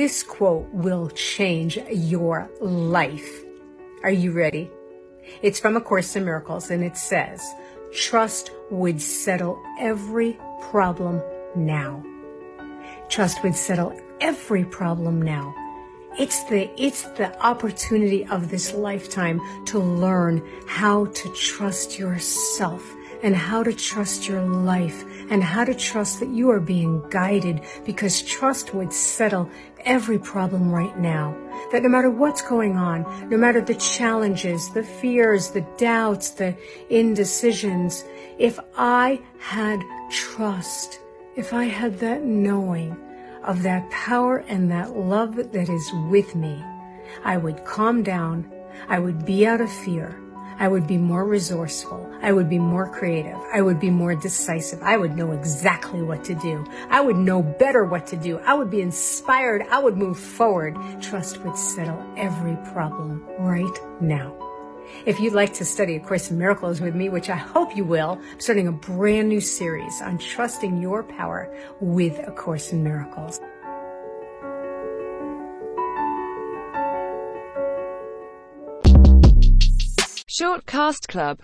This quote will change your life. Are you ready? It's from A Course in Miracles and it says, trust would settle every problem now. Trust would settle every problem now. It's the, it's the opportunity of this lifetime to learn how to trust yourself and how to trust your life and how to trust that you are being guided because trust would settle every problem right now. That no matter what's going on, no matter the challenges, the fears, the doubts, the indecisions, if I had trust, if I had that knowing of that power and that love that is with me, I would calm down. I would be out of fear. I would be more resourceful. I would be more creative. I would be more decisive. I would know exactly what to do. I would know better what to do. I would be inspired. I would move forward. Trust would settle every problem right now. If you'd like to study A Course in Miracles with me, which I hope you will, I'm starting a brand new series on trusting your power with A Course in Miracles. Shortcast Club